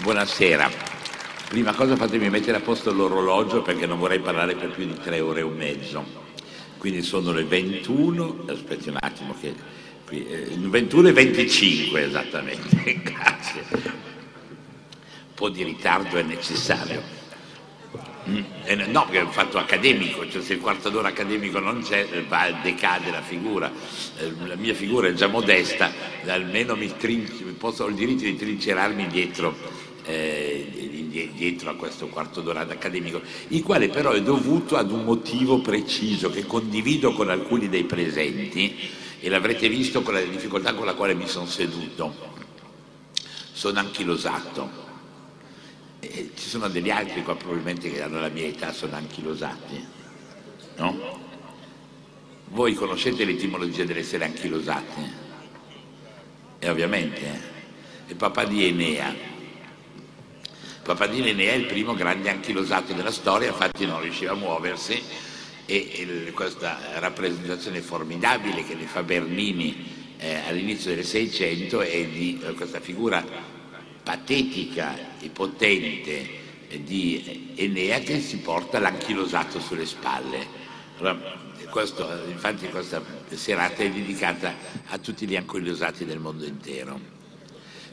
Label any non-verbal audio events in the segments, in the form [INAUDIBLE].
Buonasera. Prima cosa fatemi mettere a posto l'orologio perché non vorrei parlare per più di tre ore e mezzo. Quindi sono le 21, aspetti un attimo che qui, eh, 21 e 25 esattamente, [LAUGHS] grazie. Un po' di ritardo è necessario. Mm, eh, no, perché è un fatto accademico, cioè se il quarto d'ora accademico non c'è, va, decade la figura. Eh, la mia figura è già modesta, almeno mi trinci, posso, ho il diritto di trincerarmi dietro eh, dietro a questo quarto d'ora accademico, il quale però è dovuto ad un motivo preciso che condivido con alcuni dei presenti e l'avrete visto con la difficoltà con la quale mi sono seduto. Sono anchilosato. E ci sono degli altri qua probabilmente che hanno la mia età, sono anchilosati. No? Voi conoscete l'etimologia dell'essere anchilosati? E ovviamente, eh? il papà di Enea, Papadini ne è il primo grande anchilosato della storia, infatti non riusciva a muoversi e, e questa rappresentazione formidabile che ne fa Bernini eh, all'inizio del Seicento è di eh, questa figura patetica e potente di Enea che si porta l'anchilosato sulle spalle. Allora, questo, infatti questa serata è dedicata a tutti gli anchilosati del mondo intero.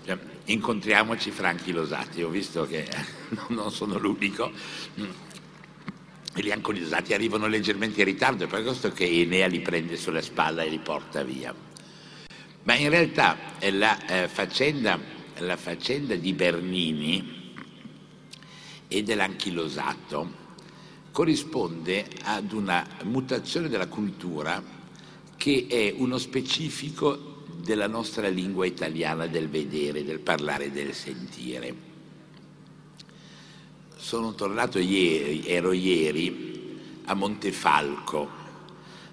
Cioè, incontriamoci franchi losati, ho visto che [LAUGHS] non sono l'unico, gli ancolosati arrivano leggermente in ritardo, è per questo che Enea li prende sulla spalla e li porta via. Ma in realtà la, eh, faccenda, la faccenda di Bernini e dell'anchilosato corrisponde ad una mutazione della cultura che è uno specifico della nostra lingua italiana del vedere, del parlare, del sentire. Sono tornato ieri, ero ieri a Montefalco.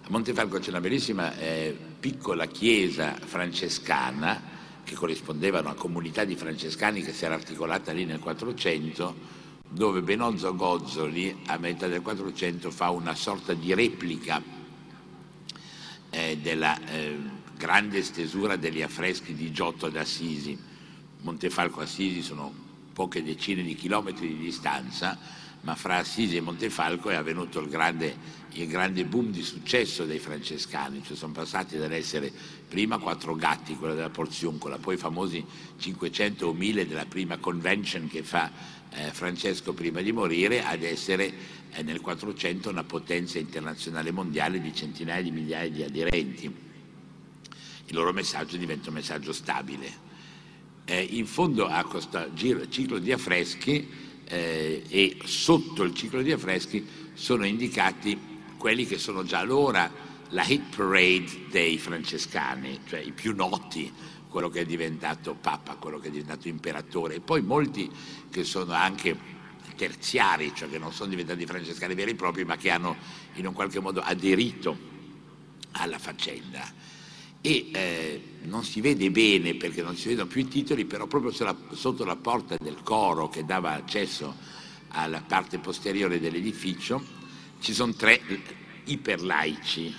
A Montefalco c'è una bellissima eh, piccola chiesa francescana che corrispondeva a una comunità di francescani che si era articolata lì nel 400 dove Benozzo Gozzoli a metà del 400 fa una sorta di replica eh, della eh, grande stesura degli affreschi di Giotto d'Assisi. Montefalco e Assisi sono poche decine di chilometri di distanza, ma fra Assisi e Montefalco è avvenuto il grande, il grande boom di successo dei francescani, cioè sono passati dall'essere prima quattro gatti, quella della Porziuncola, poi i famosi 500 o 1000 della prima convention che fa eh, Francesco prima di morire, ad essere eh, nel 400 una potenza internazionale mondiale di centinaia di migliaia di aderenti il loro messaggio diventa un messaggio stabile. Eh, in fondo a questo ciclo di affreschi eh, e sotto il ciclo di affreschi sono indicati quelli che sono già allora la hit parade dei francescani, cioè i più noti, quello che è diventato papa, quello che è diventato imperatore, e poi molti che sono anche terziari, cioè che non sono diventati francescani veri e propri, ma che hanno in un qualche modo aderito alla faccenda e eh, non si vede bene perché non si vedono più i titoli, però proprio sotto la porta del coro che dava accesso alla parte posteriore dell'edificio ci sono tre iperlaici.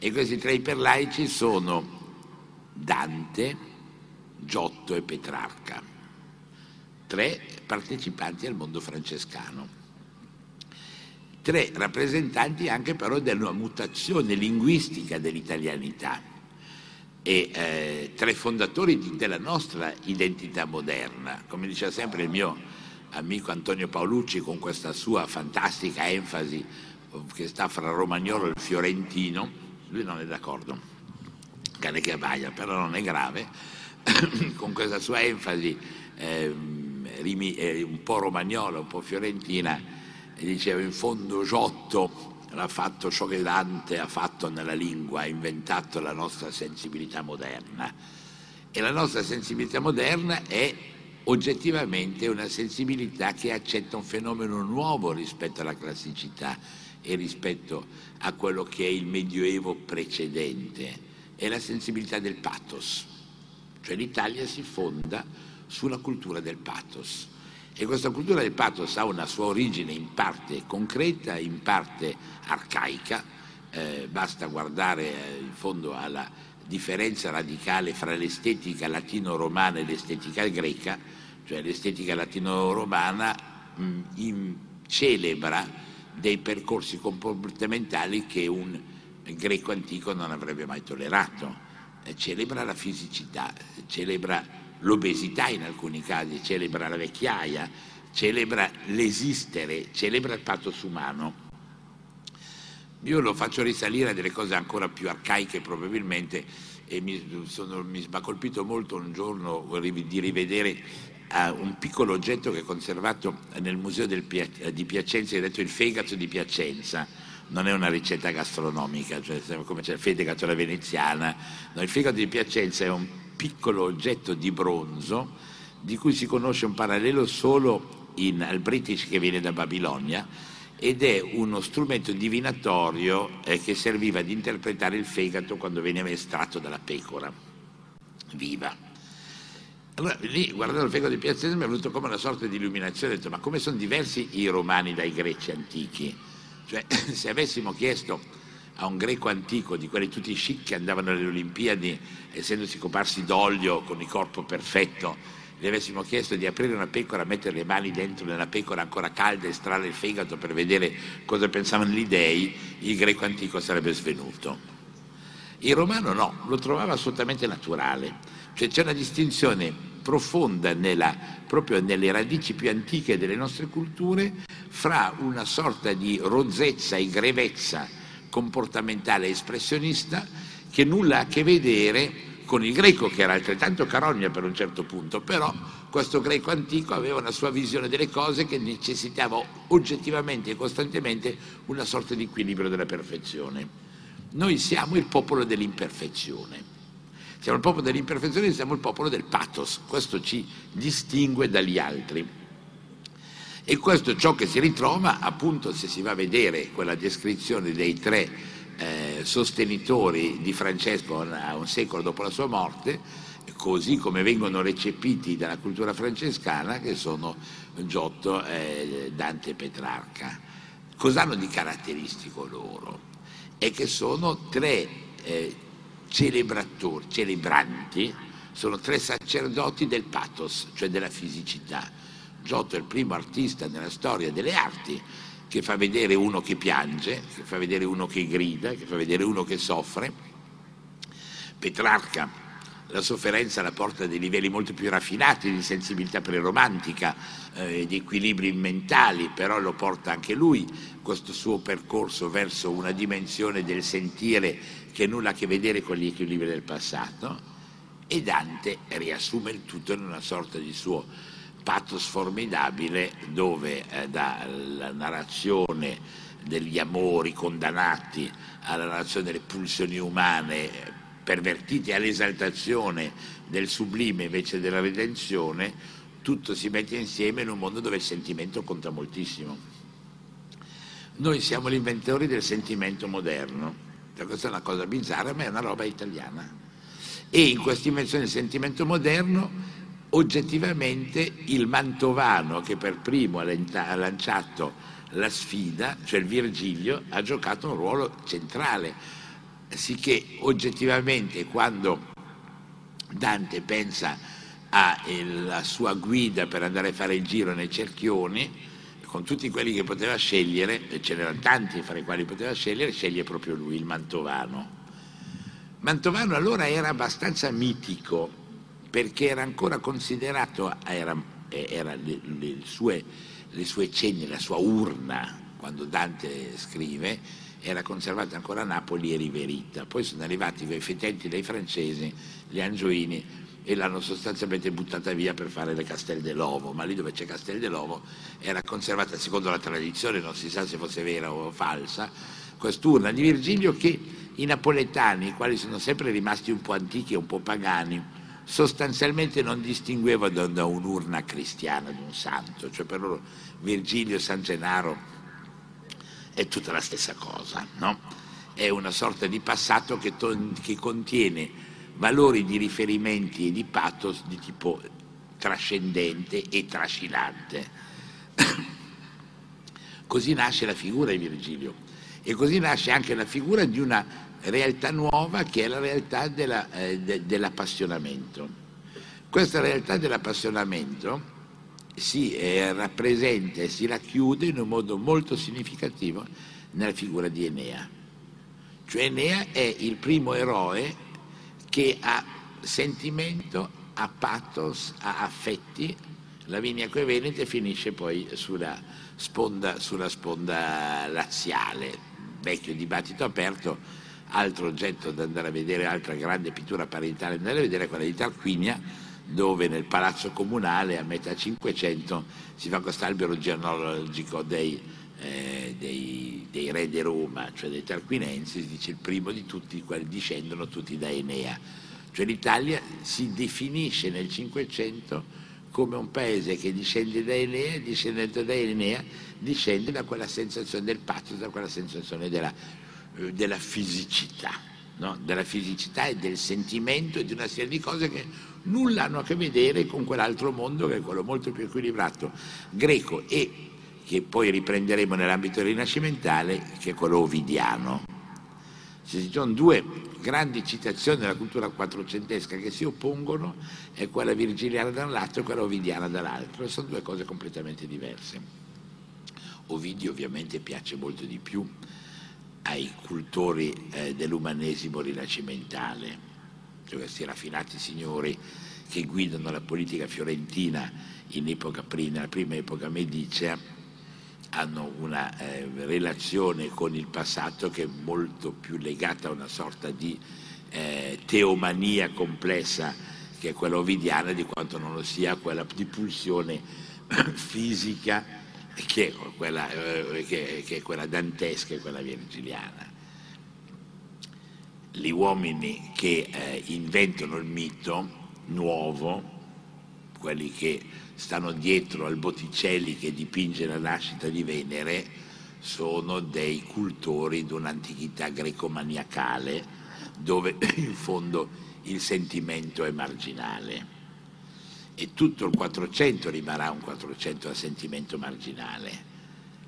E questi tre iperlaici sono Dante, Giotto e Petrarca, tre partecipanti al mondo francescano. Tre rappresentanti anche però della mutazione linguistica dell'italianità e eh, tra i fondatori di, della nostra identità moderna, come diceva sempre il mio amico Antonio Paolucci con questa sua fantastica enfasi che sta fra Romagnolo e Fiorentino, lui non è d'accordo, cane che abbaia, però non è grave, [COUGHS] con questa sua enfasi eh, un po' romagnolo, un po' fiorentina, diceva in fondo Giotto ha fatto ciò che Dante ha fatto nella lingua, ha inventato la nostra sensibilità moderna. E la nostra sensibilità moderna è oggettivamente una sensibilità che accetta un fenomeno nuovo rispetto alla classicità e rispetto a quello che è il medioevo precedente, è la sensibilità del pathos. Cioè l'Italia si fonda sulla cultura del pathos e questa cultura del pathos ha una sua origine in parte concreta, in parte arcaica, eh, basta guardare eh, in fondo alla differenza radicale fra l'estetica latino-romana e l'estetica greca, cioè l'estetica latino-romana mh, celebra dei percorsi comportamentali che un greco antico non avrebbe mai tollerato. Eh, celebra la fisicità, celebra l'obesità in alcuni casi, celebra la vecchiaia, celebra l'esistere, celebra il pathos umano. Io lo faccio risalire a delle cose ancora più arcaiche probabilmente e mi, sono, mi ha colpito molto un giorno di rivedere uh, un piccolo oggetto che è conservato nel museo del, di Piacenza, è detto il fegato di Piacenza. Non è una ricetta gastronomica, cioè come c'è il fegato alla veneziana. No, il fegato di Piacenza è un piccolo oggetto di bronzo di cui si conosce un parallelo solo in, al British che viene da Babilonia ed è uno strumento divinatorio eh, che serviva ad interpretare il fegato quando veniva estratto dalla pecora viva. Allora lì guardando il fegato di Piacenza mi è venuto come una sorta di illuminazione, ho detto ma come sono diversi i romani dai greci antichi? Cioè [LAUGHS] se avessimo chiesto a un greco antico, di quelli tutti chic che andavano alle Olimpiadi essendosi coparsi d'olio con il corpo perfetto, gli avessimo chiesto di aprire una pecora, mettere le mani dentro nella pecora ancora calda, estrarre il fegato per vedere cosa pensavano gli dei, il greco antico sarebbe svenuto. Il romano no, lo trovava assolutamente naturale, cioè c'è una distinzione profonda nella, proprio nelle radici più antiche delle nostre culture fra una sorta di rozzezza e grevezza comportamentale espressionista che nulla ha a che vedere con il greco che era altrettanto carogna per un certo punto, però questo greco antico aveva una sua visione delle cose che necessitava oggettivamente e costantemente una sorta di equilibrio della perfezione. Noi siamo il popolo dell'imperfezione. Siamo il popolo dell'imperfezione siamo il popolo del pathos. Questo ci distingue dagli altri. E questo è ciò che si ritrova appunto se si va a vedere quella descrizione dei tre eh, sostenitori di Francesco a un secolo dopo la sua morte, così come vengono recepiti dalla cultura francescana, che sono Giotto, eh, Dante e Petrarca. Cos'hanno di caratteristico loro? È che sono tre eh, celebranti, sono tre sacerdoti del pathos, cioè della fisicità. Giotto è il primo artista nella storia delle arti che fa vedere uno che piange, che fa vedere uno che grida, che fa vedere uno che soffre. Petrarca la sofferenza la porta a dei livelli molto più raffinati di sensibilità preromantica, eh, di equilibri mentali, però lo porta anche lui, questo suo percorso verso una dimensione del sentire che nulla ha a che vedere con gli equilibri del passato, e Dante riassume il tutto in una sorta di suo pathos formidabile dove eh, dalla narrazione degli amori condannati alla narrazione delle pulsioni umane pervertite all'esaltazione del sublime invece della redenzione, tutto si mette insieme in un mondo dove il sentimento conta moltissimo. Noi siamo gli inventori del sentimento moderno, cioè, questa è una cosa bizzarra ma è una roba italiana. E in questa invenzione del sentimento moderno oggettivamente il mantovano che per primo ha lanciato la sfida, cioè il Virgilio, ha giocato un ruolo centrale, sicché oggettivamente quando Dante pensa alla sua guida per andare a fare il giro nei cerchioni, con tutti quelli che poteva scegliere, e ce n'erano tanti fra i quali poteva scegliere, sceglie proprio lui, il Mantovano. Mantovano allora era abbastanza mitico, perché era ancora considerato, era, era le, le, sue, le sue cenni, la sua urna, quando Dante scrive, era conservata ancora a Napoli e riverita. Poi sono arrivati quei fetenti dei francesi, gli angioini, e l'hanno sostanzialmente buttata via per fare le Castel dell'Ovo, ma lì dove c'è Castel dell'Ovo era conservata secondo la tradizione, non si sa se fosse vera o falsa, quest'urna di Virgilio che i napoletani, i quali sono sempre rimasti un po' antichi e un po' pagani, sostanzialmente non distingueva da, da un'urna cristiana di un santo, cioè per loro Virgilio e San Gennaro è tutta la stessa cosa, no? È una sorta di passato che, to- che contiene valori di riferimenti e di pathos di tipo trascendente e trascinante. [COUGHS] così nasce la figura di Virgilio e così nasce anche la figura di una realtà nuova che è la realtà della, eh, de, dell'appassionamento. Questa realtà dell'appassionamento si eh, rappresenta e si racchiude in un modo molto significativo nella figura di Enea. Cioè Enea è il primo eroe che ha sentimento, ha pathos, ha affetti, la Vinia Venete finisce poi sulla sponda, sulla sponda laziale. Vecchio dibattito aperto, altro oggetto da andare a vedere, altra grande pittura parentale da andare a vedere è quella di Tarquinia, dove nel palazzo comunale a metà Cinquecento si fa questo albero genealogico dei, eh, dei, dei, re di Roma, cioè dei Tarquinensi, si dice il primo di tutti, i quali discendono tutti da Enea. Cioè l'Italia si definisce nel Cinquecento come un paese che discende da Enea, discendendo da Enea, discende da quella sensazione del patto, da quella sensazione della, della fisicità, no? della fisicità e del sentimento e di una serie di cose che nulla hanno a che vedere con quell'altro mondo che è quello molto più equilibrato greco e che poi riprenderemo nell'ambito rinascimentale, che è quello ovidiano. Ci sono due grandi citazioni della cultura quattrocentesca che si oppongono, è quella virgiliana da un lato e quella ovidiana dall'altro, sono due cose completamente diverse. Ovidio ovviamente piace molto di più ai cultori eh, dell'umanesimo rinascimentale, cioè questi raffinati signori che guidano la politica fiorentina in epoca, nella prima epoca medicea, hanno una eh, relazione con il passato che è molto più legata a una sorta di eh, teomania complessa che è quella ovidiana di quanto non lo sia quella di pulsione fisica che è quella, eh, che, che è quella dantesca e quella virgiliana? Gli uomini che eh, inventano il mito nuovo, quelli che stanno dietro al Botticelli che dipinge la nascita di Venere, sono dei cultori di un'antichità greco-maniacale dove [COUGHS] in fondo il sentimento è marginale e tutto il 400 rimarrà un 400 a sentimento marginale.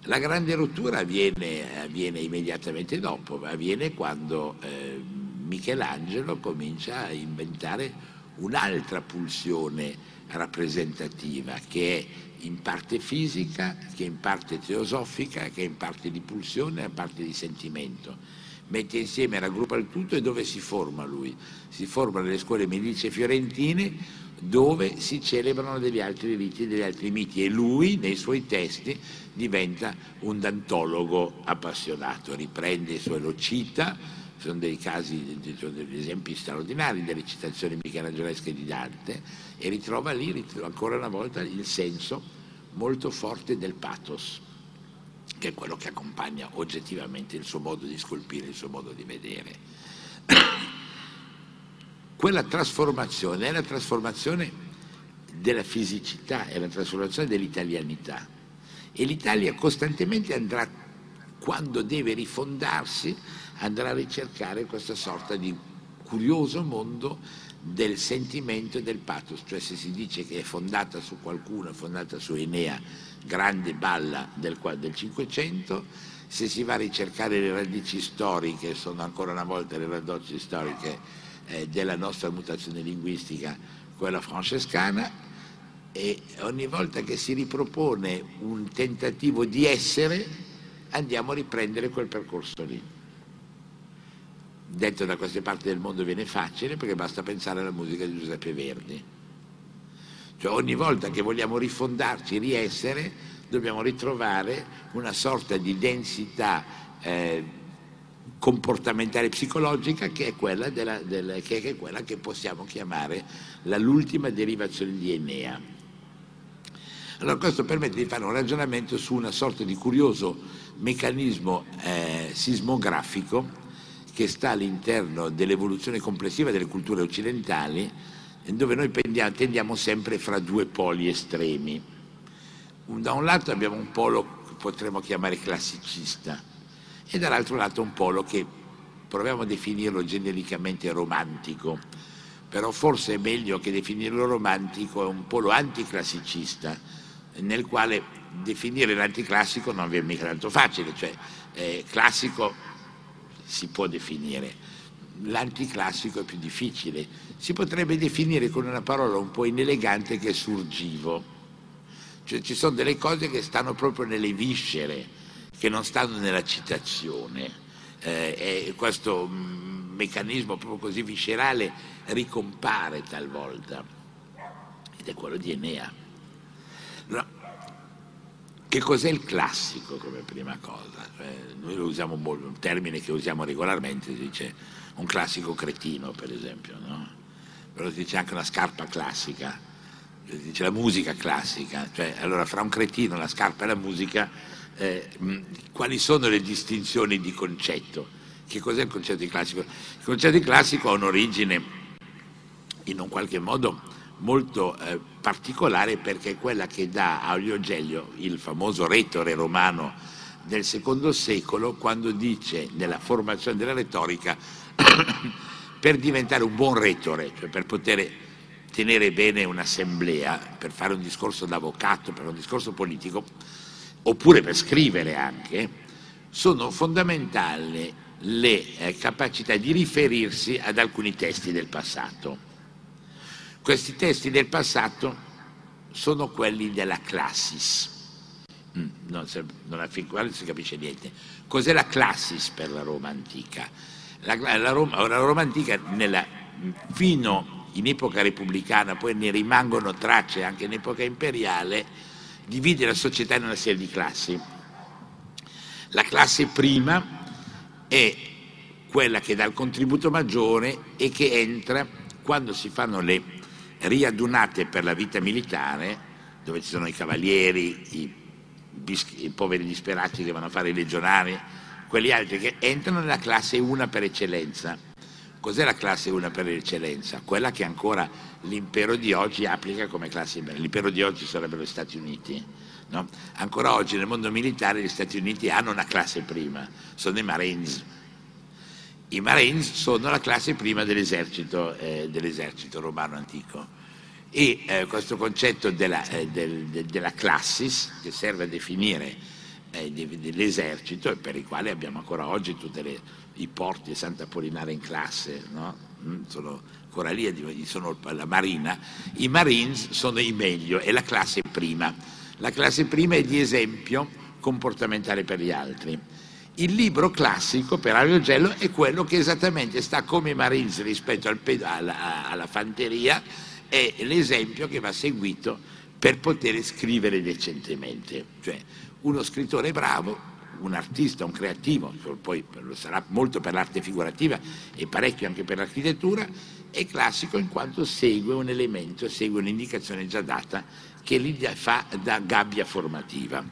La grande rottura avviene, avviene immediatamente dopo, avviene quando eh, Michelangelo comincia a inventare un'altra pulsione rappresentativa che è in parte fisica, che è in parte teosofica, che è in parte di pulsione e in parte di sentimento. Mette insieme, raggruppa il tutto e dove si forma lui? Si forma nelle scuole medici fiorentine dove si celebrano degli altri riti, degli altri miti e lui nei suoi testi diventa un dantologo appassionato, riprende i suoi lo cita, sono dei casi, degli esempi straordinari delle citazioni michelangelesche di Dante e ritrova lì ancora una volta il senso molto forte del pathos, che è quello che accompagna oggettivamente il suo modo di scolpire, il suo modo di vedere quella trasformazione è la trasformazione della fisicità, è la trasformazione dell'italianità. E l'Italia costantemente andrà, quando deve rifondarsi, andrà a ricercare questa sorta di curioso mondo del sentimento e del pathos, cioè se si dice che è fondata su qualcuno, è fondata su Enea, grande balla del, del Cinquecento, se si va a ricercare le radici storiche, sono ancora una volta le radici storiche eh, della nostra mutazione linguistica, quella francescana, e ogni volta che si ripropone un tentativo di essere, andiamo a riprendere quel percorso lì. Detto da queste parti del mondo viene facile perché basta pensare alla musica di Giuseppe Verdi. Cioè ogni volta che vogliamo rifondarci, riessere, dobbiamo ritrovare una sorta di densità eh, comportamentale psicologica che è quella, della, della, che è quella che possiamo chiamare l'ultima derivazione di Enea. Allora questo permette di fare un ragionamento su una sorta di curioso meccanismo eh, sismografico che sta all'interno dell'evoluzione complessiva delle culture occidentali, dove noi tendiamo sempre fra due poli estremi. Da un lato abbiamo un polo che potremmo chiamare classicista, e dall'altro lato un polo che proviamo a definirlo genericamente romantico, però forse è meglio che definirlo romantico, è un polo anticlassicista, nel quale definire l'anticlassico non viene mica tanto facile, cioè eh, classico si può definire, l'anticlassico è più difficile, si potrebbe definire con una parola un po' inelegante che è surgivo, Cioè ci sono delle cose che stanno proprio nelle viscere, che non stanno nella citazione. Eh, e questo mm, meccanismo proprio così viscerale ricompare talvolta ed è quello di Enea. No. Che cos'è il classico come prima cosa? Cioè, noi lo usiamo molto, un termine che usiamo regolarmente, si dice un classico cretino per esempio, no? però si dice anche una scarpa classica, si dice la musica classica, cioè, allora fra un cretino, la scarpa e la musica, eh, quali sono le distinzioni di concetto? Che cos'è il concetto di classico? Il concetto di classico ha un'origine in un qualche modo molto eh, particolare perché è quella che dà a Olio il famoso retore romano del secondo secolo, quando dice nella formazione della retorica [COUGHS] per diventare un buon retore, cioè per poter tenere bene un'assemblea, per fare un discorso d'avvocato, per un discorso politico, oppure per scrivere anche, sono fondamentali le eh, capacità di riferirsi ad alcuni testi del passato. Questi testi del passato sono quelli della classis. Mm, non, si, non, non si capisce niente. Cos'è la classis per la Roma antica? La, la, Roma, la Roma, antica nella, fino in epoca repubblicana, poi ne rimangono tracce anche in epoca imperiale, divide la società in una serie di classi. La classe prima è quella che dà il contributo maggiore e che entra quando si fanno le riadunate per la vita militare, dove ci sono i cavalieri, i, i poveri disperati che vanno a fare i legionari, quelli altri che entrano nella classe 1 per eccellenza. Cos'è la classe 1 per eccellenza? Quella che ancora l'impero di oggi applica come classe. L'impero di oggi sarebbero gli Stati Uniti. No? Ancora oggi nel mondo militare gli Stati Uniti hanno una classe prima, sono i Marines. I Marines sono la classe prima dell'esercito, eh, dell'esercito romano antico e eh, questo concetto della, eh, del, de, della classis che serve a definire eh, dell'esercito e per i quali abbiamo ancora oggi tutti i porti di Santa Polinare in classe, no? Mm, sono ancora lì, sono la marina, i marines sono i meglio, è la classe prima. La classe prima è di esempio comportamentale per gli altri. Il libro classico per Ario Gello è quello che esattamente sta come i Marines rispetto al, alla, alla fanteria, è l'esempio che va seguito per poter scrivere decentemente. Cioè uno scrittore bravo, un artista, un creativo, poi lo sarà molto per l'arte figurativa e parecchio anche per l'architettura, è classico in quanto segue un elemento, segue un'indicazione già data che gli fa da gabbia formativa.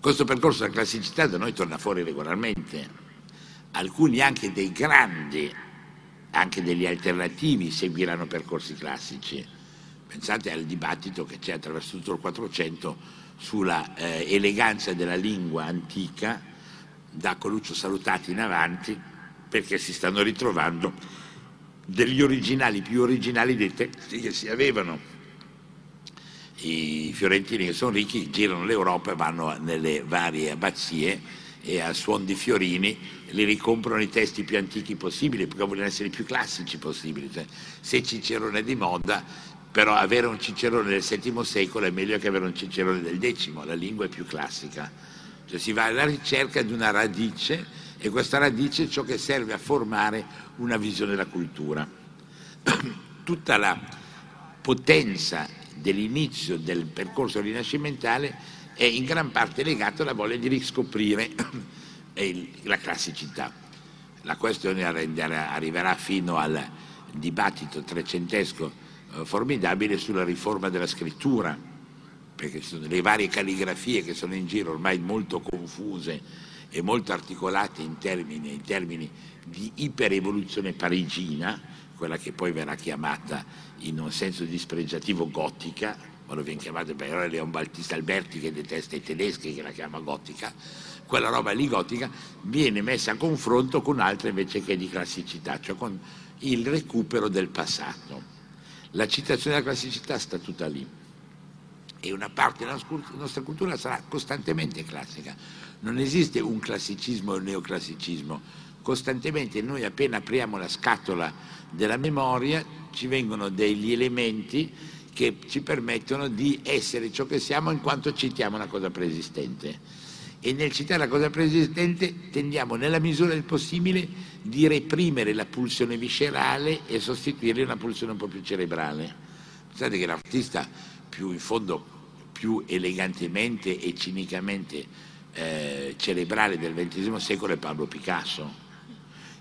Questo percorso della classicità da noi torna fuori regolarmente. Alcuni anche dei grandi, anche degli alternativi, seguiranno percorsi classici. Pensate al dibattito che c'è attraverso tutto il Quattrocento sulla eh, eleganza della lingua antica, da Coluccio Salutati in avanti, perché si stanno ritrovando degli originali più originali dei testi che si avevano i fiorentini che sono ricchi girano l'Europa e vanno nelle varie abbazie e a suon di fiorini li ricomprano i testi più antichi possibili perché vogliono essere i più classici possibili. Cioè, se Cicerone è di moda, però avere un Cicerone del VII secolo è meglio che avere un Cicerone del X, la lingua è più classica. Cioè, si va alla ricerca di una radice e questa radice è ciò che serve a formare una visione della cultura. [CLEARS THROAT] Tutta la potenza dell'inizio del percorso rinascimentale è in gran parte legato alla voglia di riscoprire [CLEARS THROAT] la classicità. La questione arriverà fino al dibattito trecentesco formidabile sulla riforma della scrittura, perché sono le varie calligrafie che sono in giro ormai molto confuse e molto articolate in termini, in termini di iperevoluzione parigina, quella che poi verrà chiamata in un senso dispregiativo gotica, quando viene chiamata per ora Leon Battista Alberti che detesta i tedeschi che la chiama gotica, quella roba lì gotica viene messa a confronto con altre invece che di classicità, cioè con il recupero del passato. La citazione della classicità sta tutta lì e una parte della nostra cultura sarà costantemente classica. Non esiste un classicismo e un neoclassicismo, costantemente noi appena apriamo la scatola della memoria ci vengono degli elementi che ci permettono di essere ciò che siamo in quanto citiamo una cosa preesistente. E nel citare la cosa preesistente tendiamo nella misura del possibile di reprimere la pulsione viscerale e sostituirla una pulsione un po' più cerebrale. Pensate che l'artista più in fondo più elegantemente e cinicamente eh, cerebrale del XX secolo è Pablo Picasso.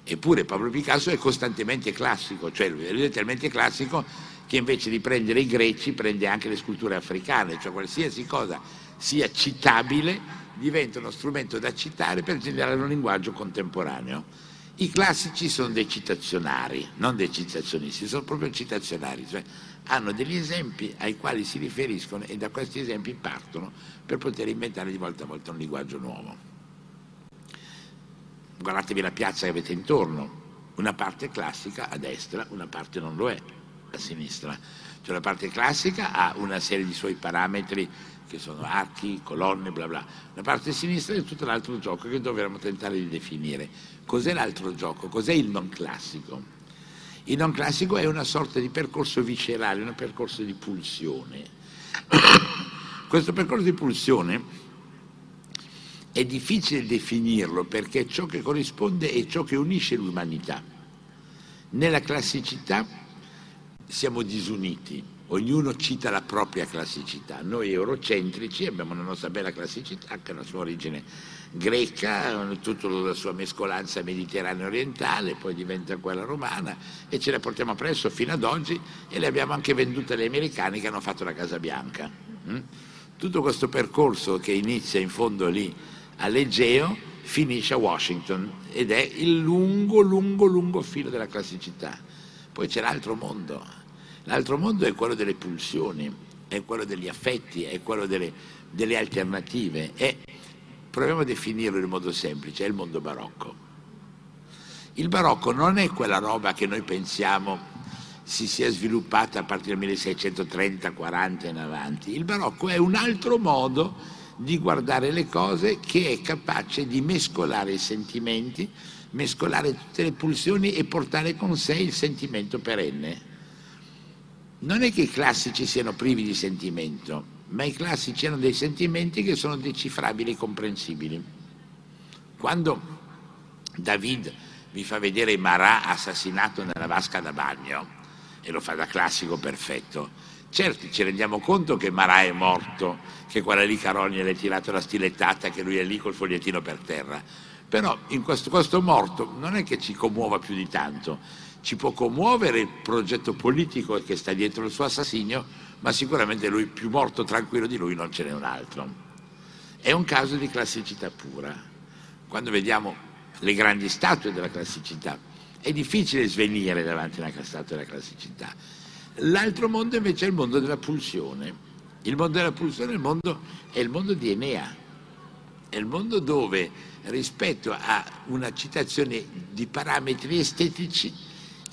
Eppure Pablo Picasso è costantemente classico, cioè lui è talmente classico che invece di prendere i greci prende anche le sculture africane, cioè qualsiasi cosa sia citabile diventa uno strumento da citare per generare un linguaggio contemporaneo. I classici sono dei citazionari, non dei citazionisti, sono proprio citazionari, cioè hanno degli esempi ai quali si riferiscono e da questi esempi partono per poter inventare di volta a volta un linguaggio nuovo. Guardatevi la piazza che avete intorno, una parte classica a destra, una parte non lo è a sinistra. Cioè la parte classica ha una serie di suoi parametri che sono archi, colonne, bla bla. La parte sinistra è tutto l'altro gioco che dovremmo tentare di definire. Cos'è l'altro gioco? Cos'è il non classico? Il non classico è una sorta di percorso viscerale, un percorso di pulsione. [COUGHS] Questo percorso di pulsione è difficile definirlo perché ciò che corrisponde è ciò che unisce l'umanità. Nella classicità siamo disuniti, ognuno cita la propria classicità. Noi eurocentrici abbiamo la nostra bella classicità che ha la sua origine greca, tutta la sua mescolanza mediterranea orientale, poi diventa quella romana e ce la portiamo appresso fino ad oggi e le abbiamo anche vendute agli americani che hanno fatto la Casa Bianca. Mm? Tutto questo percorso che inizia in fondo lì all'Egeo finisce a Washington ed è il lungo, lungo, lungo filo della classicità. Poi c'è l'altro mondo, l'altro mondo è quello delle pulsioni, è quello degli affetti, è quello delle, delle alternative. È proviamo a definirlo in modo semplice, è il mondo barocco. Il barocco non è quella roba che noi pensiamo si sia sviluppata a partire dal 1630-40 in avanti. Il barocco è un altro modo di guardare le cose che è capace di mescolare i sentimenti, mescolare tutte le pulsioni e portare con sé il sentimento perenne. Non è che i classici siano privi di sentimento, ma i classici hanno dei sentimenti che sono decifrabili e comprensibili. Quando David vi fa vedere Marà assassinato nella vasca da bagno, e lo fa da classico perfetto, certo ci rendiamo conto che Marà è morto, che quella lì Carogna le ha tirato la stilettata, che lui è lì col fogliettino per terra, però in questo, questo morto non è che ci commuova più di tanto, ci può commuovere il progetto politico che sta dietro il suo assassinio, ma sicuramente lui più morto tranquillo di lui non ce n'è un altro. È un caso di classicità pura. Quando vediamo le grandi statue della classicità, è difficile svenire davanti a una statua della classicità. L'altro mondo invece è il mondo della pulsione. Il mondo della pulsione è il mondo, è il mondo di Enea, è il mondo dove rispetto a una citazione di parametri estetici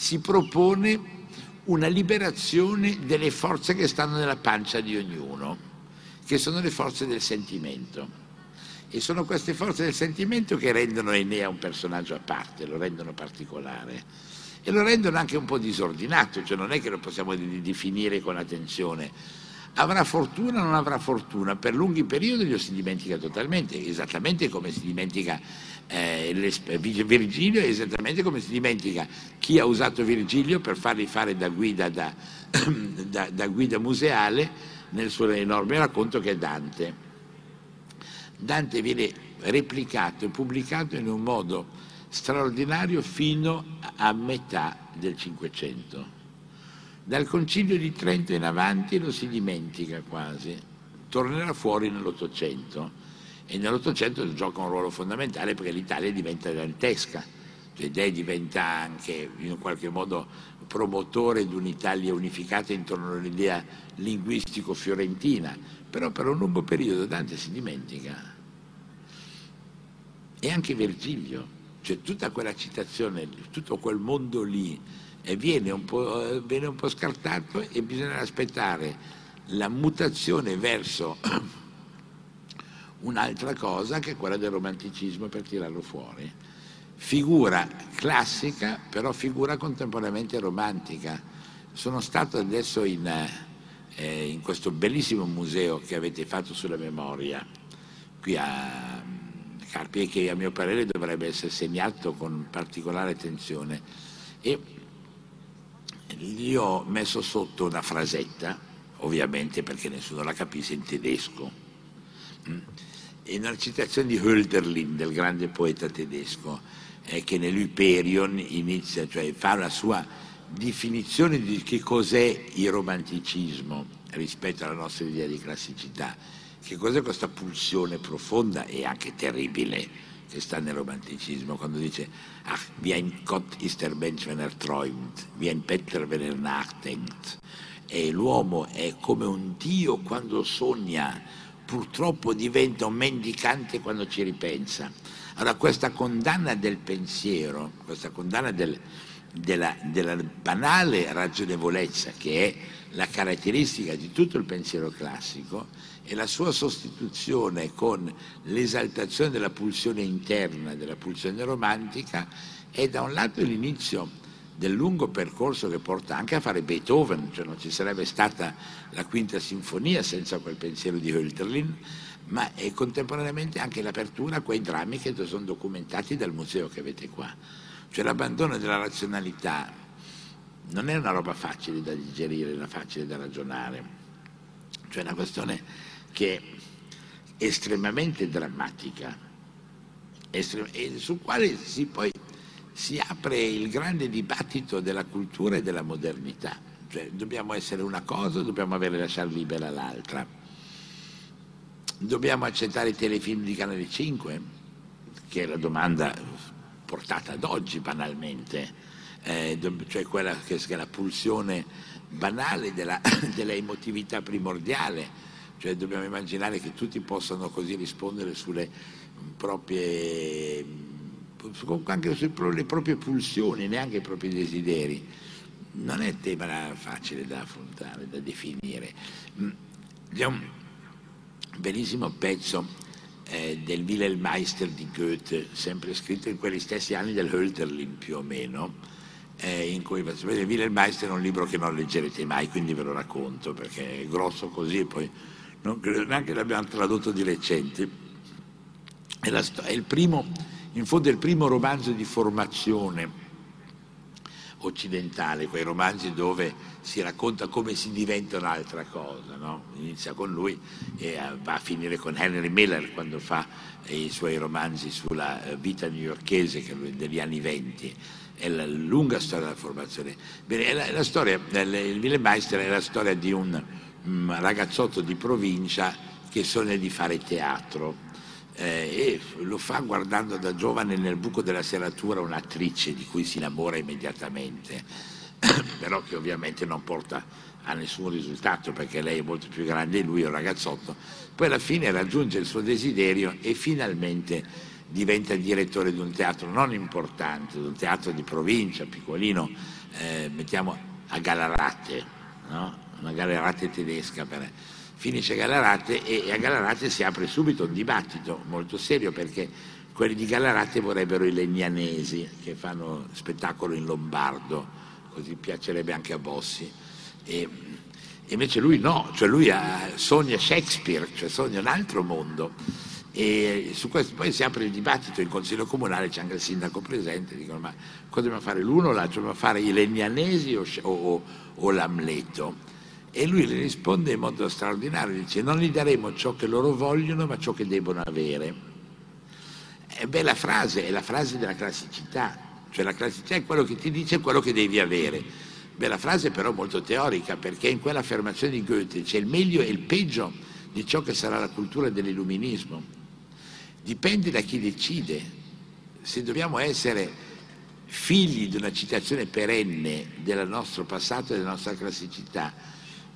si propone una liberazione delle forze che stanno nella pancia di ognuno, che sono le forze del sentimento. E sono queste forze del sentimento che rendono Enea un personaggio a parte, lo rendono particolare e lo rendono anche un po' disordinato, cioè non è che lo possiamo definire con attenzione. Avrà fortuna o non avrà fortuna? Per lunghi periodi lo si dimentica totalmente, esattamente come si dimentica eh, Virgilio esattamente come si dimentica chi ha usato Virgilio per fargli fare da guida, da, [CLEARS THROAT] da, da guida museale nel suo enorme racconto che è Dante. Dante viene replicato e pubblicato in un modo straordinario fino a metà del Cinquecento. Dal concilio di Trento in avanti lo si dimentica quasi, tornerà fuori nell'Ottocento. E nell'Ottocento gioca un ruolo fondamentale perché l'Italia diventa dantesca, cioè lei diventa anche in qualche modo promotore di un'Italia unificata intorno all'idea linguistico-fiorentina, però per un lungo periodo Dante si dimentica. E anche Virgilio, cioè tutta quella citazione, tutto quel mondo lì viene, un eh, viene un po' scartato e bisogna aspettare la mutazione verso [CLEARS THROAT] un'altra cosa che è quella del romanticismo per tirarlo fuori. Figura classica, però figura contemporaneamente romantica. Sono stato adesso in, eh, in questo bellissimo museo che avete fatto sulla memoria qui a Carpi e che a mio parere dovrebbe essere segnato con particolare attenzione. E gli ho messo sotto una frasetta, ovviamente perché nessuno la capisse in tedesco. Mm? In una citazione di Hölderlin, del grande poeta tedesco, eh, che nell'Hyperion inizia, cioè fa la sua definizione di che cos'è il romanticismo rispetto alla nostra idea di classicità, che cos'è questa pulsione profonda e anche terribile che sta nel romanticismo, quando dice Ach, wie ein Gott ist der Mensch, wenn er träumt, wie ein Bettler, wenn er nachdenkt. E l'uomo è come un Dio quando sogna, purtroppo diventa un mendicante quando ci ripensa. Allora questa condanna del pensiero, questa condanna del, della, della banale ragionevolezza che è la caratteristica di tutto il pensiero classico e la sua sostituzione con l'esaltazione della pulsione interna, della pulsione romantica, è da un lato l'inizio del lungo percorso che porta anche a fare Beethoven, cioè non ci sarebbe stata la quinta sinfonia senza quel pensiero di Hölderlin, ma è contemporaneamente anche l'apertura a quei drammi che sono documentati dal museo che avete qua. Cioè l'abbandono della razionalità non è una roba facile da digerire, una facile da ragionare, cioè è una questione che è estremamente drammatica estrem- e sul quale si poi si apre il grande dibattito della cultura e della modernità. Cioè, dobbiamo essere una cosa o dobbiamo avere lasciare libera l'altra? Dobbiamo accettare i telefilm di Canale 5? Che è la domanda portata ad oggi banalmente, eh, cioè quella che è la pulsione banale della, [COUGHS] della emotività primordiale, cioè dobbiamo immaginare che tutti possano così rispondere sulle proprie, anche sulle proprie pulsioni, neanche i propri desideri. Non è tema facile da affrontare, da definire. C'è un bellissimo pezzo eh, del Wilhelm Meister di Goethe, sempre scritto in quegli stessi anni del Hölderlin più o meno, eh, in cui il Wilhelm Meister è un libro che non leggerete mai, quindi ve lo racconto perché è grosso così e poi non credo neanche l'abbiamo tradotto di recente. È, la, è il primo, in fondo è il primo romanzo di formazione occidentale, quei romanzi dove si racconta come si diventa un'altra cosa, no? inizia con lui e eh, va a finire con Henry Miller quando fa i suoi romanzi sulla eh, vita newyorchese degli anni venti, è la lunga storia della formazione. Bene, è la, è la storia, il Willem Meister è la storia di un um, ragazzotto di provincia che sogna di fare teatro eh, e lo fa guardando da giovane nel buco della serratura un'attrice di cui si innamora immediatamente, [COUGHS] però che ovviamente non porta a nessun risultato perché lei è molto più grande di lui, è un ragazzotto. Poi alla fine raggiunge il suo desiderio e finalmente diventa direttore di un teatro non importante, di un teatro di provincia, piccolino, eh, mettiamo a Galarate, no? Una Galarate tedesca per finisce Galarate e a Galarate si apre subito un dibattito molto serio perché quelli di Galarate vorrebbero i legnanesi che fanno spettacolo in lombardo, così piacerebbe anche a Bossi. E, invece lui no, cioè lui sogna Shakespeare, cioè sogna un altro mondo. E su questo poi si apre il dibattito in consiglio comunale, c'è anche il sindaco presente, dicono ma cosa dobbiamo fare l'uno o l'altro, dobbiamo fare i legnanesi o, o, o l'Amleto? E lui le risponde in modo straordinario, dice non gli daremo ciò che loro vogliono ma ciò che debbono avere. È bella frase, è la frase della classicità, cioè la classicità è quello che ti dice quello che devi avere. Bella frase però molto teorica perché in quell'affermazione di Goethe c'è il meglio e il peggio di ciò che sarà la cultura dell'illuminismo. Dipende da chi decide. Se dobbiamo essere figli di una citazione perenne del nostro passato e della nostra classicità,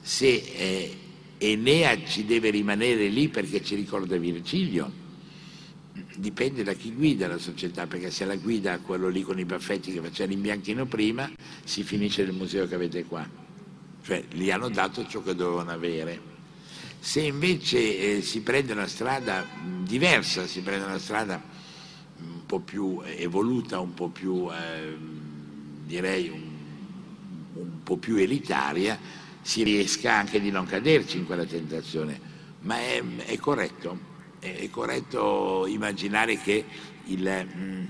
se eh, Enea ci deve rimanere lì perché ci ricorda Virgilio, dipende da chi guida la società, perché se la guida quello lì con i baffetti che faceva in bianchino prima, si finisce nel museo che avete qua. Cioè gli hanno dato ciò che dovevano avere. Se invece eh, si prende una strada diversa, si prende una strada un po' più evoluta, un po' più, eh, direi, un, un po' più elitaria, si riesca anche di non caderci in quella tentazione. Ma è, è corretto, è, è, corretto immaginare che il, mm,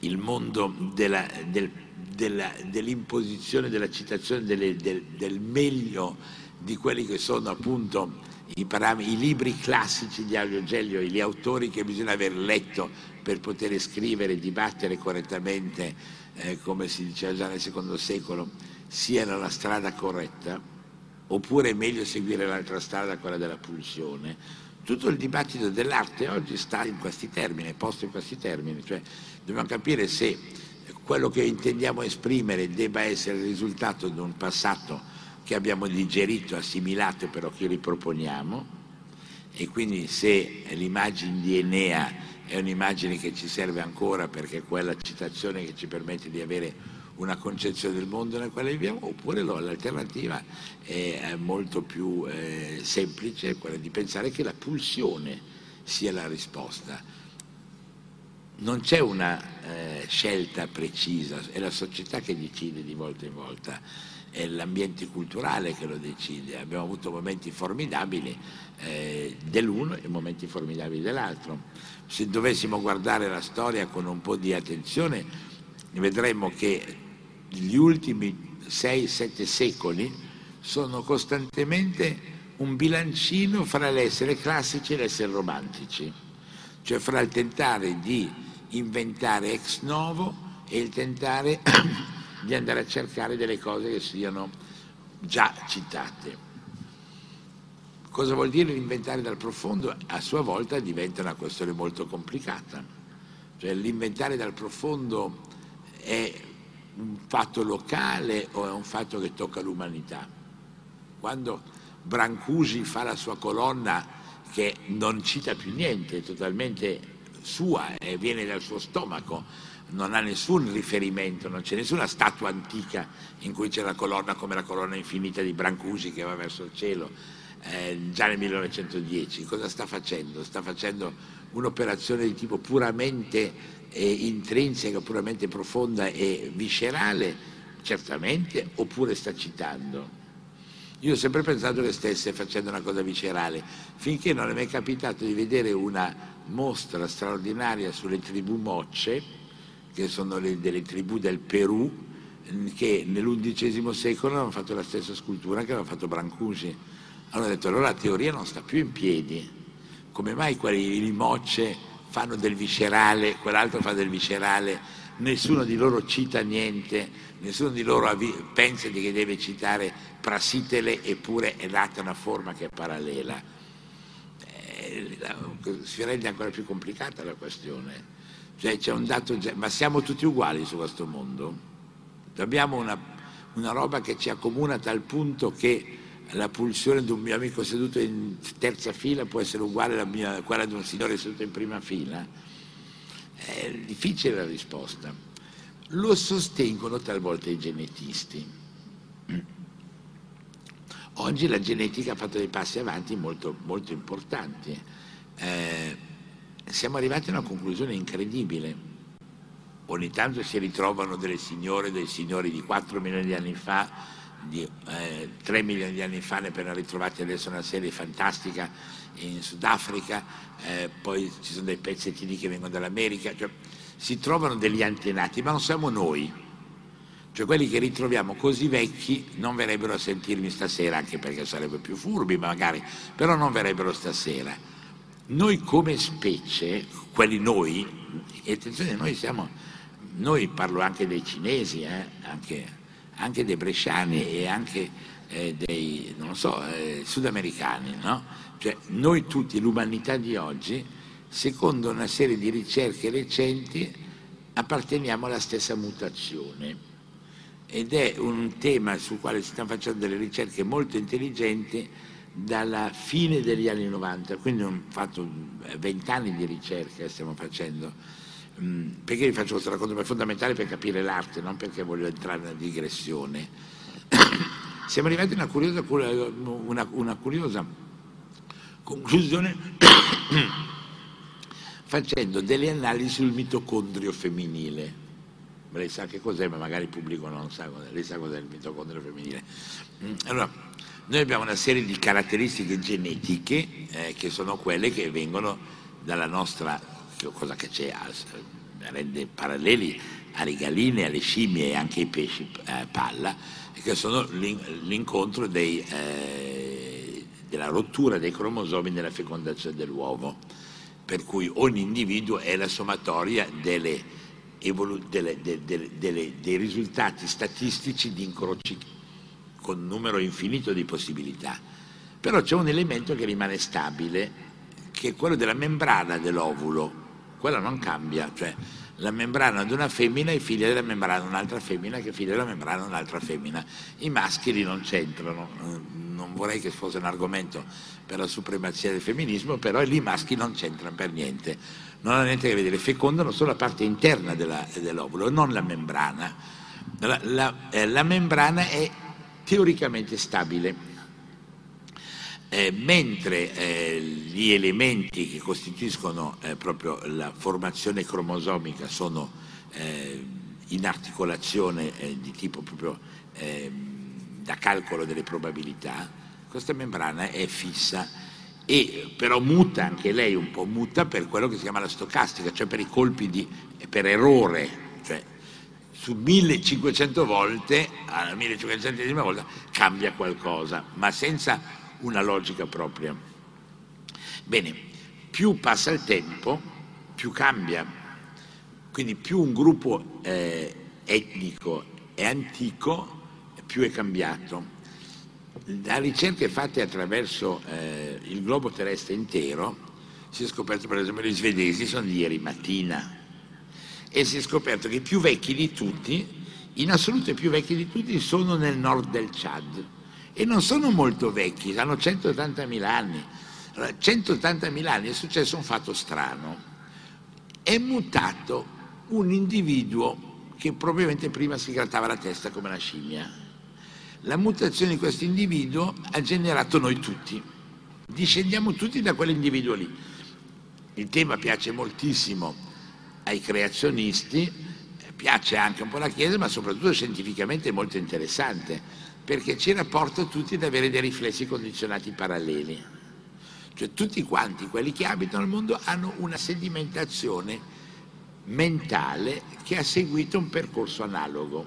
il mondo della, del, della, dell'imposizione, della citazione delle, del, del meglio di quelli che sono appunto i, i, libri classici di Aglio Gelio, gli autori che bisogna aver letto per poter scrivere, dibattere correttamente, eh, come si diceva già nel secondo secolo, siano la strada corretta, oppure è meglio seguire l'altra strada, quella della pulsione. Tutto il dibattito dell'arte oggi sta in questi termini, è posto in questi termini, cioè dobbiamo capire se quello che intendiamo esprimere debba essere il risultato di un passato che abbiamo digerito, assimilato però che riproponiamo e quindi se l'immagine di Enea è un'immagine che ci serve ancora perché è quella citazione che ci permette di avere una concezione del mondo nel quale viviamo, oppure no, l'alternativa è molto più eh, semplice, quella di pensare che la pulsione sia la risposta. Non c'è una eh, scelta precisa, è la società che decide di volta in volta è l'ambiente culturale che lo decide. Abbiamo avuto momenti formidabili eh, dell'uno e momenti formidabili dell'altro. Se dovessimo guardare la storia con un po' di attenzione, vedremmo che gli ultimi 6-7 secoli sono costantemente un bilancino fra l'essere classici e l'essere romantici, cioè fra il tentare di inventare ex novo e il tentare [COUGHS] di andare a cercare delle cose che siano già citate. Cosa vuol dire l'inventare dal profondo? A sua volta diventa una questione molto complicata. Cioè l'inventare dal profondo è un fatto locale o è un fatto che tocca l'umanità? Quando Brancusi fa la sua colonna che non cita più niente, è totalmente sua e viene dal suo stomaco, non ha nessun riferimento, non c'è nessuna statua antica in cui c'è la colonna come la colonna infinita di Brancusi che va verso il cielo, eh, già nel 1910. Cosa sta facendo? Sta facendo un'operazione di tipo puramente eh, intrinseca, puramente profonda e viscerale, certamente, oppure sta citando? Io ho sempre pensato che stesse facendo una cosa viscerale, finché non è mai capitato di vedere una mostra straordinaria sulle tribù mocce, che sono le, delle tribù del Perù, che nell'undicesimo secolo hanno fatto la stessa scultura che aveva fatto Brancusi. Allora ho detto, allora la teoria non sta più in piedi. Come mai quelli di Mocce fanno del viscerale, quell'altro fa del viscerale, nessuno di loro cita niente, nessuno di loro pensa di che deve citare Prassitele, eppure è data una forma che è parallela. Eh, si rende ancora più complicata la questione. Cioè dato, ma siamo tutti uguali su questo mondo? Abbiamo una, una roba che ci accomuna a tal punto che la pulsione di un mio amico seduto in terza fila può essere uguale a quella di un signore seduto in prima fila? È difficile la risposta. Lo sostengono talvolta i genetisti. Oggi la genetica ha fatto dei passi avanti molto, molto importanti. Eh, siamo arrivati a una conclusione incredibile. Ogni tanto si ritrovano delle signore, dei signori di 4 milioni di anni fa, di eh, 3 milioni di anni fa, ne appena ritrovati adesso una serie fantastica in Sudafrica, eh, poi ci sono dei pezzettini che vengono dall'America, cioè, si trovano degli antenati, ma non siamo noi. Cioè quelli che ritroviamo così vecchi non verrebbero a sentirmi stasera, anche perché sarebbero più furbi magari, però non verrebbero stasera noi come specie, quelli noi, e attenzione, noi siamo, noi parlo anche dei cinesi, eh, anche, anche, dei bresciani e anche eh, dei, non so, eh, sudamericani, no? Cioè noi tutti, l'umanità di oggi, secondo una serie di ricerche recenti, apparteniamo alla stessa mutazione ed è un tema sul quale si stanno facendo delle ricerche molto intelligenti dalla fine degli anni 90, quindi ho fatto vent'anni di ricerca stiamo facendo. Mm, perché vi faccio questo racconto? È fondamentale per capire l'arte, non perché voglio entrare nella digressione. [COUGHS] Siamo arrivati a una curiosa, una, una curiosa conclusione [COUGHS] facendo delle analisi sul mitocondrio femminile. lei sa che cos'è, ma magari il pubblico non sa lei sa cos'è il mitocondrio femminile. Mm, allora, noi abbiamo una serie di caratteristiche genetiche eh, che sono quelle che vengono dalla nostra, cosa che c'è, rende paralleli alle galline, alle scimmie e anche ai pesci eh, palla, che sono l'incontro dei, eh, della rottura dei cromosomi nella fecondazione dell'uovo, per cui ogni individuo è la sommatoria delle, delle, delle, dei risultati statistici di incroci con numero infinito di possibilità. Però c'è un elemento che rimane stabile, che è quello della membrana dell'ovulo, quella non cambia, cioè la membrana di una femmina è figlia della membrana di un'altra femmina che è figlia della membrana di un'altra femmina. I maschi non c'entrano, non vorrei che fosse un argomento per la supremazia del femminismo, però lì i maschi non c'entrano per niente, non hanno niente a che vedere, fecondano solo la parte interna della, dell'ovulo, non la membrana. La, la, eh, la membrana è teoricamente stabile. Eh, mentre eh, gli elementi che costituiscono eh, proprio la formazione cromosomica sono eh, in articolazione eh, di tipo proprio ehm, da calcolo delle probabilità, questa membrana è fissa e però muta anche lei un po' muta per quello che si chiama la stocastica, cioè per i colpi di per errore, cioè su 1500 volte, alla 1500 volta cambia qualcosa, ma senza una logica propria. Bene, più passa il tempo, più cambia. Quindi più un gruppo eh, etnico è antico, più è cambiato. Da ricerche fatte attraverso eh, il globo terrestre intero si è scoperto per esempio che gli svedesi sono di ieri mattina e si è scoperto che i più vecchi di tutti, in assoluto i più vecchi di tutti, sono nel nord del Chad e non sono molto vecchi, hanno 180.000 anni. Allora, 180.000 anni è successo un fatto strano, è mutato un individuo che probabilmente prima si grattava la testa come una scimmia. La mutazione di questo individuo ha generato noi tutti, discendiamo tutti da quell'individuo lì. Il tema piace moltissimo ai creazionisti, piace anche un po' alla Chiesa, ma soprattutto scientificamente è molto interessante perché ci rapporta tutti ad avere dei riflessi condizionati paralleli. Cioè tutti quanti quelli che abitano il mondo hanno una sedimentazione mentale che ha seguito un percorso analogo.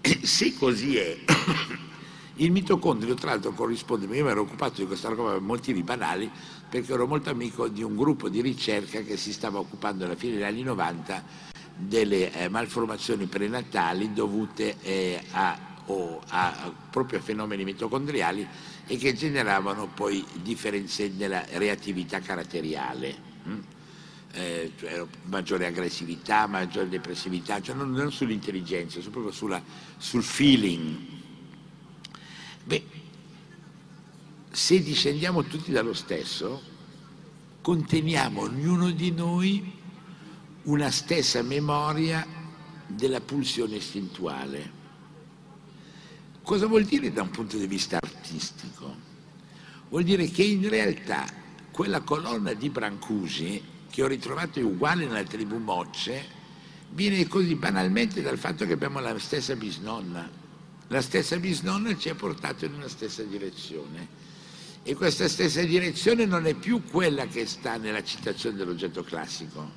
[CLEARS THROAT] Se così è, [CLEARS THROAT] il mitocondrio tra l'altro corrisponde, io mi ero occupato di questa cosa per motivi banali, perché ero molto amico di un gruppo di ricerca che si stava occupando alla fine degli anni 90 delle eh, malformazioni prenatali dovute eh, a o a, proprio a fenomeni mitocondriali e che generavano poi differenze nella reattività caratteriale. Hm? Eh, cioè maggiore aggressività, maggiore depressività, cioè non, non sull'intelligenza, proprio sulla, sul feeling. Beh, se discendiamo tutti dallo stesso, conteniamo ognuno di noi una stessa memoria della pulsione istintuale. Cosa vuol dire da un punto di vista artistico? Vuol dire che in realtà quella colonna di Brancusi, che ho ritrovato uguale nella tribù Mocce, viene così banalmente dal fatto che abbiamo la stessa bisnonna. La stessa bisnonna ci ha portato in una stessa direzione. E questa stessa direzione non è più quella che sta nella citazione dell'oggetto classico,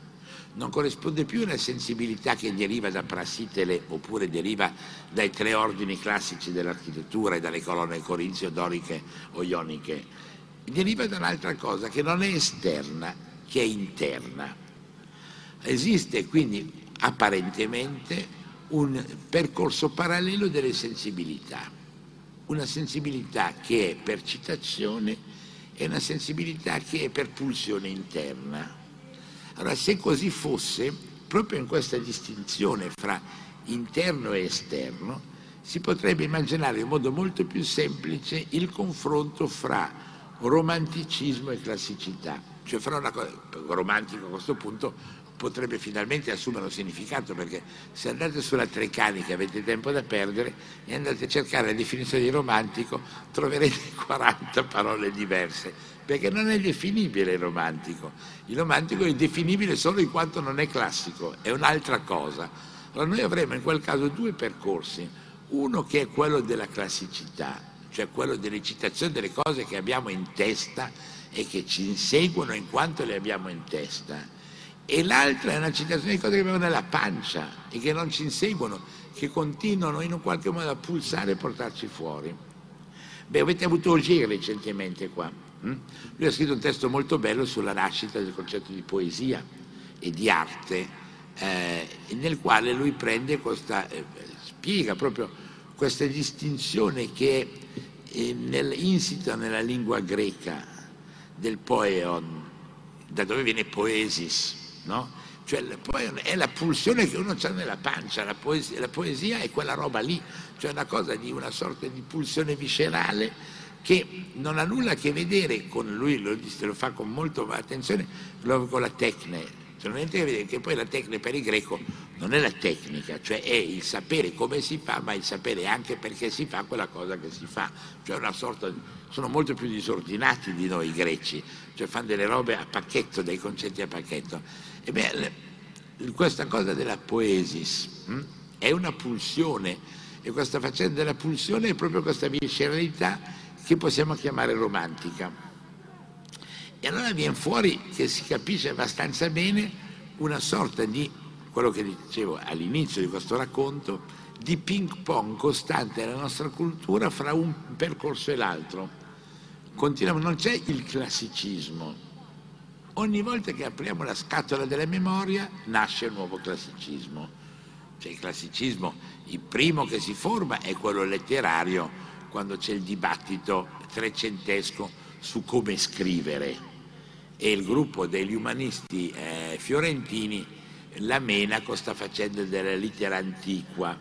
non corrisponde più una sensibilità che deriva da Prassitele oppure deriva dai tre ordini classici dell'architettura e dalle colonne corinzio, doriche o ioniche, deriva da un'altra cosa che non è esterna, che è interna. Esiste quindi apparentemente un percorso parallelo delle sensibilità, una sensibilità che è per citazione e una sensibilità che è per pulsione interna. Allora, se così fosse, proprio in questa distinzione fra interno e esterno, si potrebbe immaginare in modo molto più semplice il confronto fra romanticismo e classicità. Cioè fra una cosa, romantico a questo punto potrebbe finalmente assumere un significato perché se andate sulla Treccani che avete tempo da perdere e andate a cercare la definizione di romantico troverete [LAUGHS] 40 parole diverse perché non è definibile il romantico il romantico è definibile solo in quanto non è classico è un'altra cosa Allora noi avremo in quel caso due percorsi, uno che è quello della classicità, cioè quello delle citazioni delle cose che abbiamo in testa e che ci inseguono in quanto le abbiamo in testa. E l'altra è una citazione di cose che abbiamo nella pancia e che non ci inseguono, che continuano in un qualche modo a pulsare e portarci fuori. Beh, avete avuto Auger recentemente qua. Hm? Lui ha scritto un testo molto bello sulla nascita del concetto di poesia e di arte, eh, nel quale lui prende questa, eh, spiega proprio questa distinzione che è eh, nel, insita nella lingua greca del poeon, da dove viene poesis, no? Cioè, è la pulsione che uno ha nella pancia, la poesia, la poesia, è quella roba lì, cioè una cosa di una sorta di pulsione viscerale che non ha nulla a che vedere con lui, lo, lo fa con molta attenzione, con la tecne, cioè, che poi la tecnica per il greco non è la tecnica, cioè è il sapere come si fa, ma il sapere anche perché si fa quella cosa che si fa, cioè una sorta di, sono molto più disordinati di noi i greci, cioè fanno delle robe a pacchetto, dei concetti a pacchetto. E beh, questa cosa della poesis hm, è una pulsione e questa faccenda della pulsione è proprio questa visceralità che possiamo chiamare romantica. E allora viene fuori che si capisce abbastanza bene una sorta di, quello che dicevo all'inizio di questo racconto, di ping pong costante nella nostra cultura fra un percorso e l'altro. Continuiamo, non c'è il classicismo, ogni volta che apriamo la scatola della memoria nasce un nuovo classicismo. Cioè il classicismo, il primo che si forma è quello letterario, quando c'è il dibattito trecentesco su come scrivere. E il gruppo degli umanisti eh, fiorentini la mena con sta facendo della lettera antiqua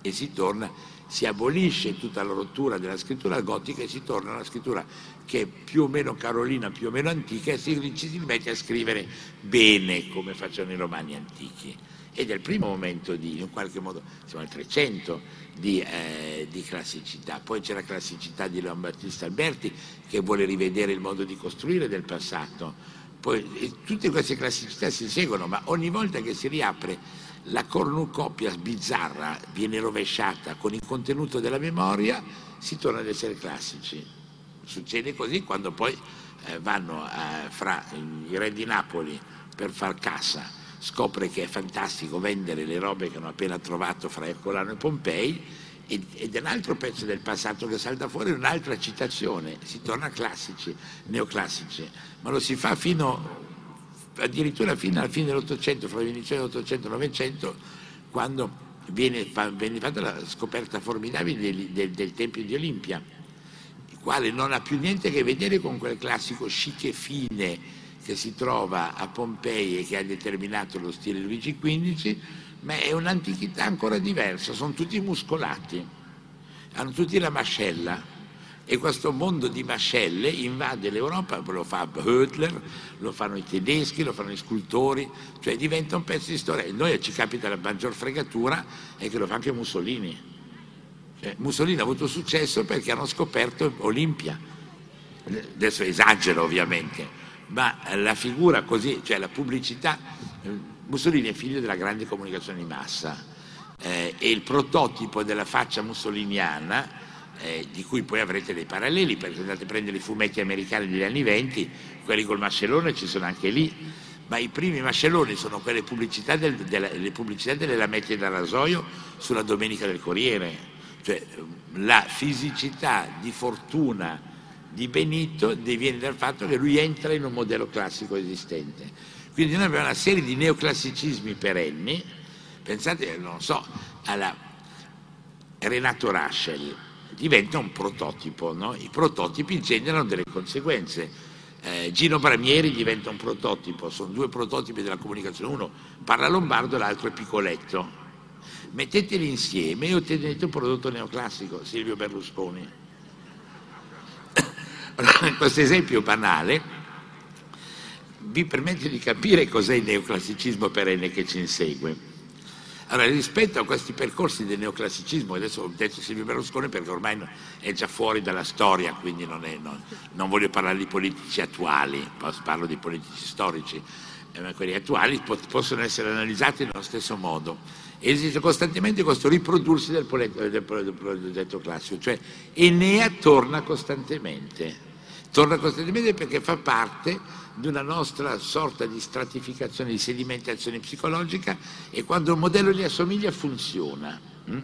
e si torna si abolisce tutta la rottura della scrittura gotica e si torna a una scrittura che è più o meno carolina, più o meno antica e si, ci si mette a scrivere bene come facevano i romani antichi. Ed è il primo momento di, in qualche modo, siamo al 300 di, eh, di classicità. Poi c'è la classicità di Leon Battista Alberti che vuole rivedere il modo di costruire del passato. Poi tutte queste classicità si seguono, ma ogni volta che si riapre la cornucopia bizzarra viene rovesciata con il contenuto della memoria, si torna ad essere classici. Succede così quando poi eh, vanno eh, fra i re di Napoli per far cassa, scopre che è fantastico vendere le robe che hanno appena trovato fra Ercolano e Pompei ed è un altro pezzo del passato che salta fuori, un'altra citazione, si torna classici, neoclassici, ma lo si fa fino addirittura fino alla fine dell'Ottocento, fra l'iniziale dell'Ottocento e il Novecento, quando viene, viene, fatta la scoperta formidabile del, del, del, Tempio di Olimpia, il quale non ha più niente a che vedere con quel classico chic e fine che si trova a Pompei e che ha determinato lo stile Luigi XV, ma è un'antichità ancora diversa, sono tutti muscolati, hanno tutti la mascella e questo mondo di mascelle invade l'Europa, lo fa Hödler, lo fanno i tedeschi, lo fanno gli scultori, cioè diventa un pezzo di storia. E noi ci capita la maggior fregatura è che lo fa anche Mussolini. Cioè, Mussolini ha avuto successo perché hanno scoperto Olimpia. Adesso esagero ovviamente, ma la figura così, cioè la pubblicità, Mussolini è figlio della grande comunicazione di massa eh, e il prototipo della faccia mussoliniana eh, di cui poi avrete dei paralleli, perché andate a prendere i fumetti americani degli anni venti, quelli col mascellone ci sono anche lì, ma i primi mascelloni sono quelle pubblicità, del, della, le pubblicità delle lamette da rasoio sulla Domenica del Corriere, cioè la fisicità di fortuna di Benito diviene dal fatto che lui entra in un modello classico esistente. Quindi noi abbiamo una serie di neoclassicismi perenni, pensate, non so, alla Renato Raschel, diventa un prototipo, no? i prototipi generano delle conseguenze. Eh, Gino Bramieri diventa un prototipo, sono due prototipi della comunicazione, uno parla lombardo l'altro è piccoletto. Metteteli insieme e ottenete un prodotto neoclassico, Silvio Berlusconi. Questo esempio banale vi permette di capire cos'è il neoclassicismo perenne che ci insegue. Allora, rispetto a questi percorsi del neoclassicismo, adesso ho detto Silvio Berlusconi perché ormai è già fuori dalla storia, quindi non, è, non, non voglio parlare di politici attuali, parlo di politici storici, eh, ma quelli attuali possono essere analizzati nello stesso modo. Esiste costantemente questo riprodursi del, progetto, classico, cioè Enea torna costantemente, torna costantemente perché fa parte di una nostra sorta di stratificazione, di sedimentazione psicologica e quando il modello gli assomiglia funziona. Hm?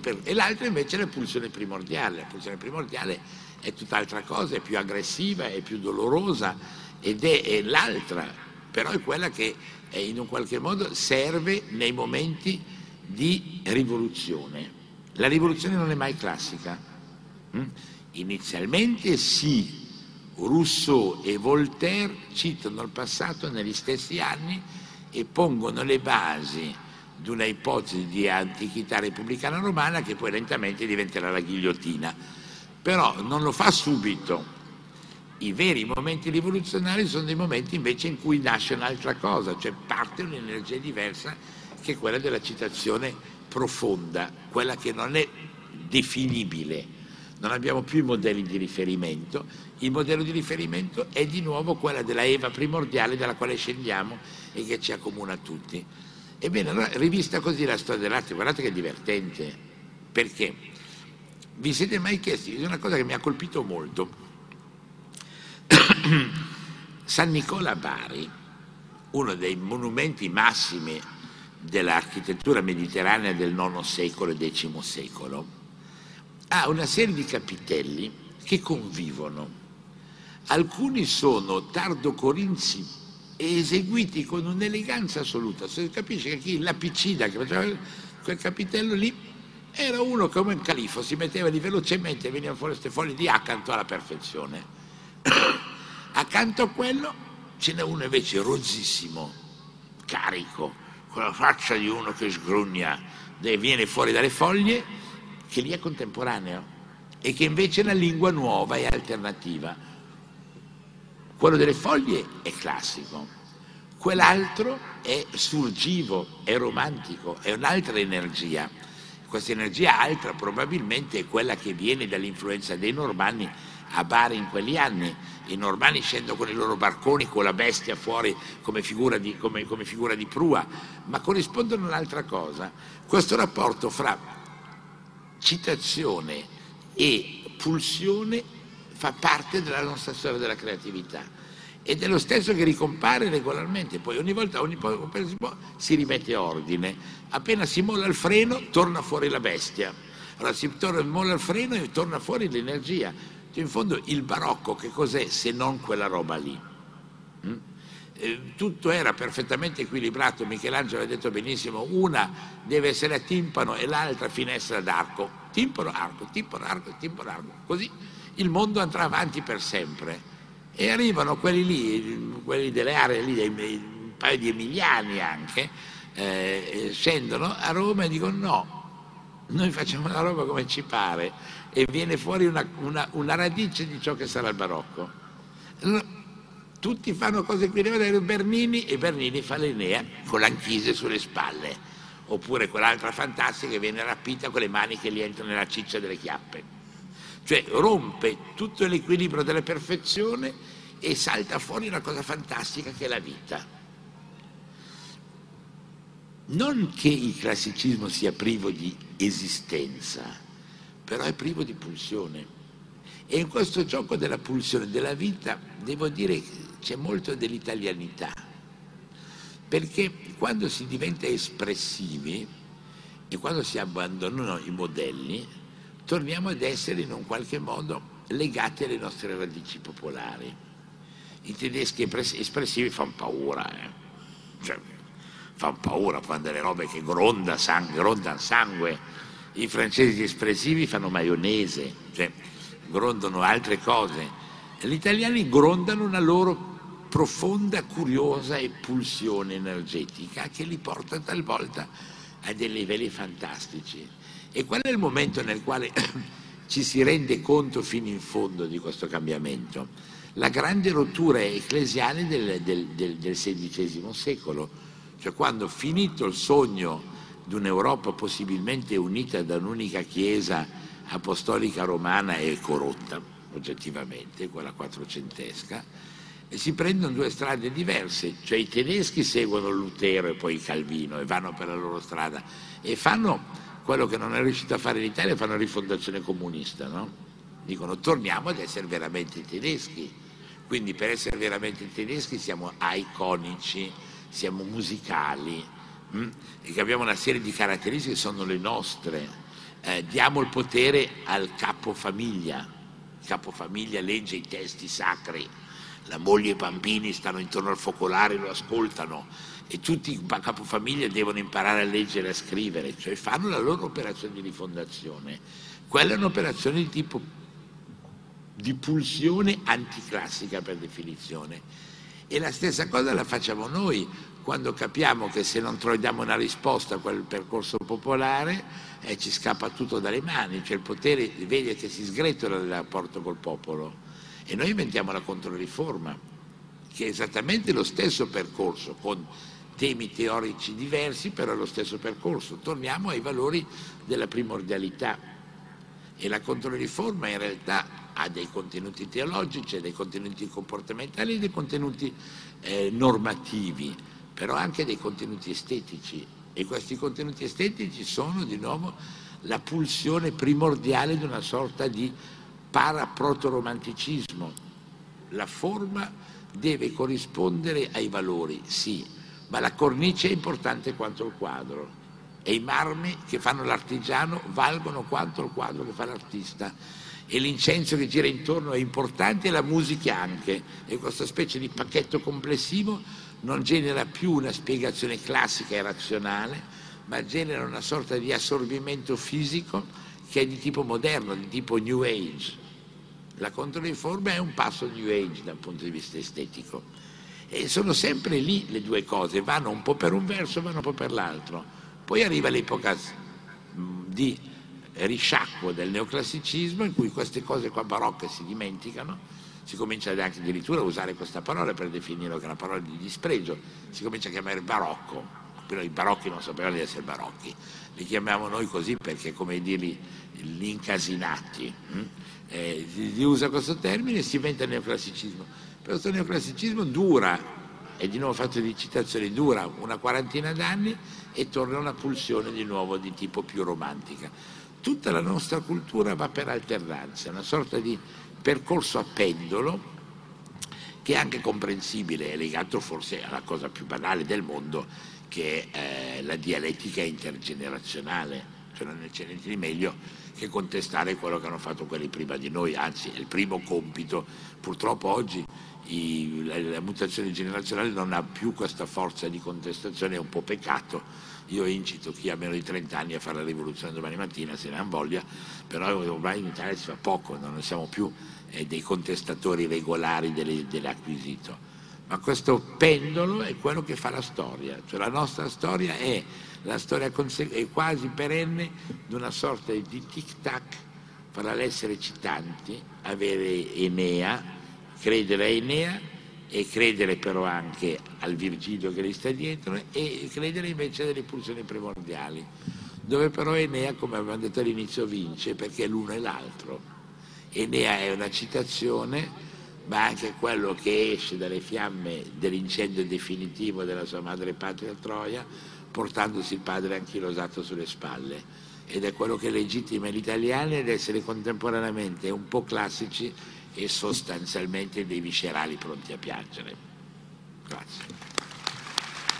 Per... e l'altro invece è la pulsione primordiale, la pulsione primordiale è tutt'altra cosa, è più aggressiva, è più dolorosa ed è, è l'altra, però è quella che in un qualche modo serve nei momenti di rivoluzione. La rivoluzione non è mai classica. Hm? Inizialmente sì, Rousseau e Voltaire citano il passato negli stessi anni e pongono le basi di una ipotesi di antichità repubblicana romana che poi lentamente diventerà la ghigliottina. Però non lo fa subito. I veri momenti rivoluzionari sono dei momenti invece in cui nasce un'altra cosa, cioè parte un'energia diversa che è quella della citazione profonda, quella che non è definibile. Non abbiamo più i modelli di riferimento, il modello di riferimento è di nuovo quella della Eva primordiale dalla quale scendiamo e che ci accomuna tutti. Ebbene, allora, rivista così la storia dell'arte, guardate che è divertente, perché? Vi siete mai chiesti, è una cosa che mi ha colpito molto, [COUGHS] San Nicola Bari, uno dei monumenti massimi dell'architettura mediterranea del IX secolo e X secolo, ha una serie di capitelli che convivono. Alcuni sono tardo-corinzi eseguiti con un'eleganza assoluta. Si capisce che chi lapicida che faceva quel capitello lì era uno come un califo, si metteva lì velocemente e venivano fuori queste foglie di accanto alla perfezione. Accanto a quello ce n'è uno invece rozzissimo, carico, con la faccia di uno che sgrugna, viene fuori dalle foglie che lì è contemporaneo e che invece è una lingua nuova e alternativa. Quello delle foglie è classico, quell'altro è surgivo, è romantico, è un'altra energia. Questa energia altra probabilmente è quella che viene dall'influenza dei normanni a Bari in quegli anni. I normanni scendono con i loro barconi, con la bestia fuori come figura di, come, come figura di prua, ma corrispondono a un'altra cosa. Questo rapporto fra citazione e pulsione fa parte della nostra storia della creatività ed è lo stesso che ricompare regolarmente, poi ogni volta, ogni po', si rimette ordine, appena si molla il freno torna fuori la bestia, allora si torna, molla il freno e torna fuori l'energia, cioè, in fondo il barocco che cos'è se non quella roba lì? Mm? Eh, tutto era perfettamente equilibrato, Michelangelo ha detto benissimo, una deve essere a timpano e l'altra finestra d'arco, timpano, arco, timpano, arco, timpano, arco, così il mondo andrà avanti per sempre. E arrivano quelli lì, quelli delle aree lì, un paio di emiliani anche, eh, scendono a Roma e dicono no, noi facciamo la roba come ci pare e viene fuori una, una, una radice di ciò che sarà il barocco tutti fanno cose qui, Bernini e Bernini fa l'Enea con l'anchise sulle spalle, oppure quell'altra fantastica che viene rapita con le mani che gli entrano nella ciccia delle chiappe. Cioè rompe tutto l'equilibrio della perfezione e salta fuori una cosa fantastica che è la vita. Non che il classicismo sia privo di esistenza, però è privo di pulsione. E in questo gioco della pulsione della vita, devo dire c'è molto dell'italianità, perché quando si diventa espressivi e quando si abbandonano i modelli, torniamo ad essere in un qualche modo legati alle nostre radici popolari. I tedeschi espressivi fanno paura, eh? cioè, fanno paura, fanno delle robe che gronda sangue, grondano sangue. I francesi espressivi fanno maionese, cioè, grondano altre cose. Gli italiani grondano una loro profonda, curiosa e pulsione energetica che li porta talvolta a dei livelli fantastici. E qual è il momento nel quale [CLEARS THROAT] ci si rende conto fino in fondo di questo cambiamento? La grande rottura ecclesiale del, del, del, del XVI secolo, cioè quando finito il sogno di un'Europa possibilmente unita da un'unica Chiesa apostolica romana e corrotta, oggettivamente, quella quattrocentesca, e si prendono due strade diverse, cioè i tedeschi seguono Lutero e poi Calvino e vanno per la loro strada e fanno quello che non è riuscito a fare l'Italia, fanno rifondazione comunista, no? Dicono torniamo ad essere veramente tedeschi, quindi per essere veramente tedeschi siamo iconici, siamo musicali Mm? e che abbiamo una serie di caratteristiche che sono le nostre. Eh, diamo il potere al capofamiglia, il capofamiglia legge i testi sacri, la moglie e i bambini stanno intorno al focolare, lo ascoltano e tutti i capofamiglia devono imparare a leggere e a scrivere, cioè fanno la loro operazione di rifondazione. Quella è un'operazione di tipo di pulsione anticlassica per definizione. E la stessa cosa la facciamo noi quando capiamo che se non troviamo una risposta a quel percorso popolare eh, ci scappa tutto dalle mani, cioè il potere vede che si sgretola il rapporto col popolo e noi inventiamo la controriforma, che è esattamente lo stesso percorso, con temi teorici diversi, però è lo stesso percorso. Torniamo ai valori della primordialità. E la controriforma in realtà ha dei contenuti teologici, dei contenuti comportamentali e dei contenuti eh, normativi, però anche dei contenuti estetici. E questi contenuti estetici sono di nuovo la pulsione primordiale di una sorta di paraprotoromanticismo. La forma deve corrispondere ai valori, sì, ma la cornice è importante quanto il quadro e i marmi che fanno l'artigiano valgono quanto il quadro che fa l'artista e l'incenso che gira intorno è importante e la musica anche e questa specie di pacchetto complessivo non genera più una spiegazione classica e razionale ma genera una sorta di assorbimento fisico che è di tipo moderno, di tipo New Age la controriforma è un passo New Age dal punto di vista estetico. E sono sempre lì le due cose, vanno un po' per un verso, vanno un po' per l'altro. Poi arriva l'epoca di risciacquo del neoclassicismo in cui queste cose qua barocche si dimenticano, si comincia anche addirittura a usare questa parola per definire che è una parola di dispregio, si comincia a chiamare barocco, però i barocchi non sapevano di essere barocchi, li chiamiamo noi così perché come dirli gli incasinati. Hm? eh, si usa questo termine e si inventa il neoclassicismo. Però questo neoclassicismo dura, e di nuovo fatto di citazioni, dura una quarantina d'anni e torna una pulsione di nuovo di tipo più romantica. Tutta la nostra cultura va per alternanza, una sorta di percorso a pendolo che è anche comprensibile, è legato forse alla cosa più banale del mondo, che è eh, la dialettica intergenerazionale, cioè non c'è niente di meglio che contestare quello che hanno fatto quelli prima di noi, anzi è il primo compito. Purtroppo oggi i, la, la, mutazione generazionale non ha più questa forza di contestazione, è un po' peccato. Io incito chi ha meno di 30 anni a fare la rivoluzione domani mattina se ne ha voglia, però in Italia si fa poco, non siamo più eh, dei contestatori regolari delle, dell'acquisito. Ma questo pendolo è quello che fa la storia, cioè la nostra storia è la storia è quasi perenne di una sorta di tic-tac fra l'essere citanti, avere Enea, credere a Enea e credere però anche al Virgilio che gli sta dietro e credere invece delle pulsioni primordiali, dove però Enea, come abbiamo detto all'inizio, vince perché è l'uno e l'altro. Enea è una citazione, ma anche quello che esce dalle fiamme dell'incendio definitivo della sua madre patria Troia, portandosi il padre anchilosato sulle spalle ed è quello che legittima gli italiani ad essere contemporaneamente un po' classici e sostanzialmente dei viscerali pronti a piangere. Grazie.